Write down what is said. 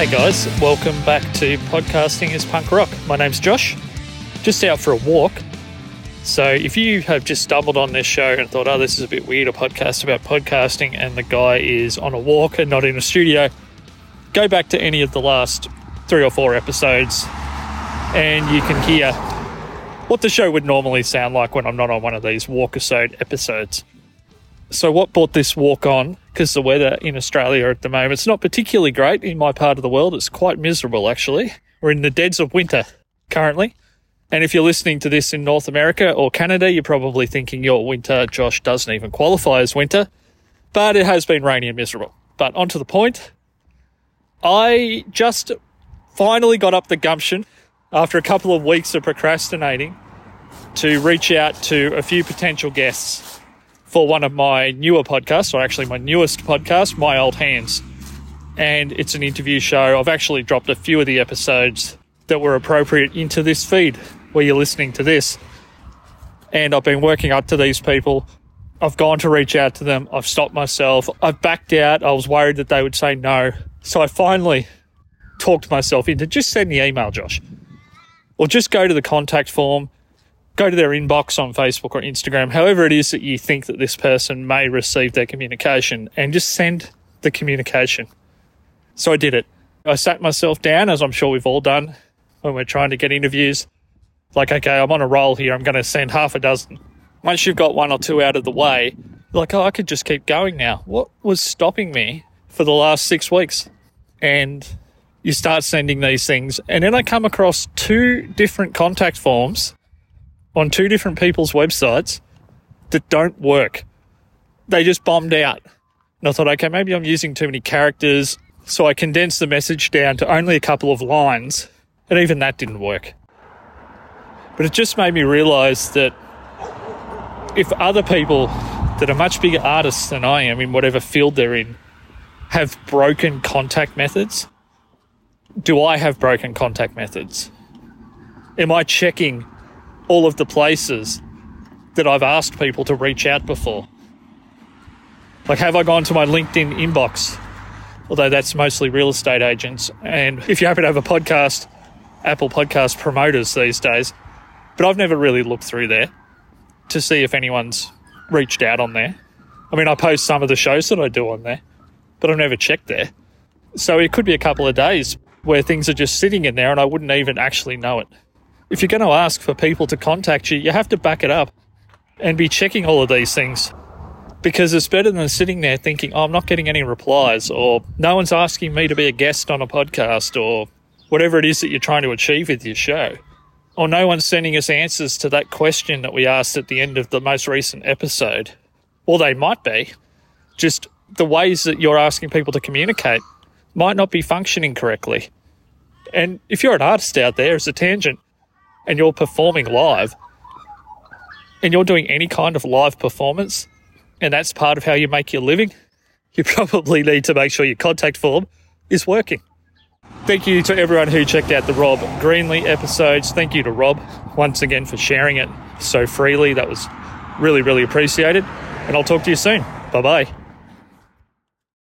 Hey guys, welcome back to Podcasting is Punk Rock. My name's Josh, just out for a walk. So, if you have just stumbled on this show and thought, oh, this is a bit weird, a podcast about podcasting, and the guy is on a walk and not in a studio, go back to any of the last three or four episodes and you can hear what the show would normally sound like when I'm not on one of these walk-a-sode episodes. So, what brought this walk on? Because the weather in Australia at the moment it's not particularly great in my part of the world. It's quite miserable, actually. We're in the deads of winter currently. And if you're listening to this in North America or Canada, you're probably thinking your winter, Josh, doesn't even qualify as winter. But it has been rainy and miserable. But on to the point. I just finally got up the gumption after a couple of weeks of procrastinating to reach out to a few potential guests for one of my newer podcasts, or actually my newest podcast, My Old Hands. And it's an interview show. I've actually dropped a few of the episodes that were appropriate into this feed where you're listening to this. And I've been working up to these people. I've gone to reach out to them. I've stopped myself. I've backed out. I was worried that they would say no. So I finally talked myself into just send the email, Josh. Or just go to the contact form go to their inbox on Facebook or Instagram, however it is that you think that this person may receive their communication, and just send the communication. So I did it. I sat myself down, as I'm sure we've all done when we're trying to get interviews. Like, okay, I'm on a roll here. I'm going to send half a dozen. Once you've got one or two out of the way, like, oh, I could just keep going now. What was stopping me for the last six weeks? And you start sending these things. And then I come across two different contact forms on two different people's websites that don't work. They just bombed out. And I thought, okay, maybe I'm using too many characters. So I condensed the message down to only a couple of lines, and even that didn't work. But it just made me realize that if other people that are much bigger artists than I am in whatever field they're in have broken contact methods, do I have broken contact methods? Am I checking all of the places that I've asked people to reach out before. Like, have I gone to my LinkedIn inbox? Although that's mostly real estate agents. And if you happen to have a podcast, Apple Podcast promoters these days. But I've never really looked through there to see if anyone's reached out on there. I mean, I post some of the shows that I do on there, but I've never checked there. So it could be a couple of days where things are just sitting in there and I wouldn't even actually know it if you're going to ask for people to contact you, you have to back it up and be checking all of these things because it's better than sitting there thinking, oh, I'm not getting any replies, or no one's asking me to be a guest on a podcast, or whatever it is that you're trying to achieve with your show. Or no one's sending us answers to that question that we asked at the end of the most recent episode. Or they might be. Just the ways that you're asking people to communicate might not be functioning correctly. And if you're an artist out there, as a tangent, and you're performing live and you're doing any kind of live performance and that's part of how you make your living, you probably need to make sure your contact form is working. Thank you to everyone who checked out the Rob Greenlee episodes. Thank you to Rob once again for sharing it so freely. That was really, really appreciated. And I'll talk to you soon. Bye bye.